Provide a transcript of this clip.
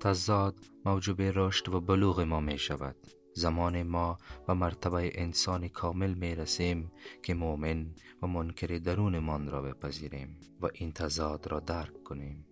تضاد موجب رشد و بلوغ ما می شود. زمان ما و مرتبه انسان کامل می رسیم که مؤمن و منکر درونمان را بپذیریم و این تضاد را درک کنیم.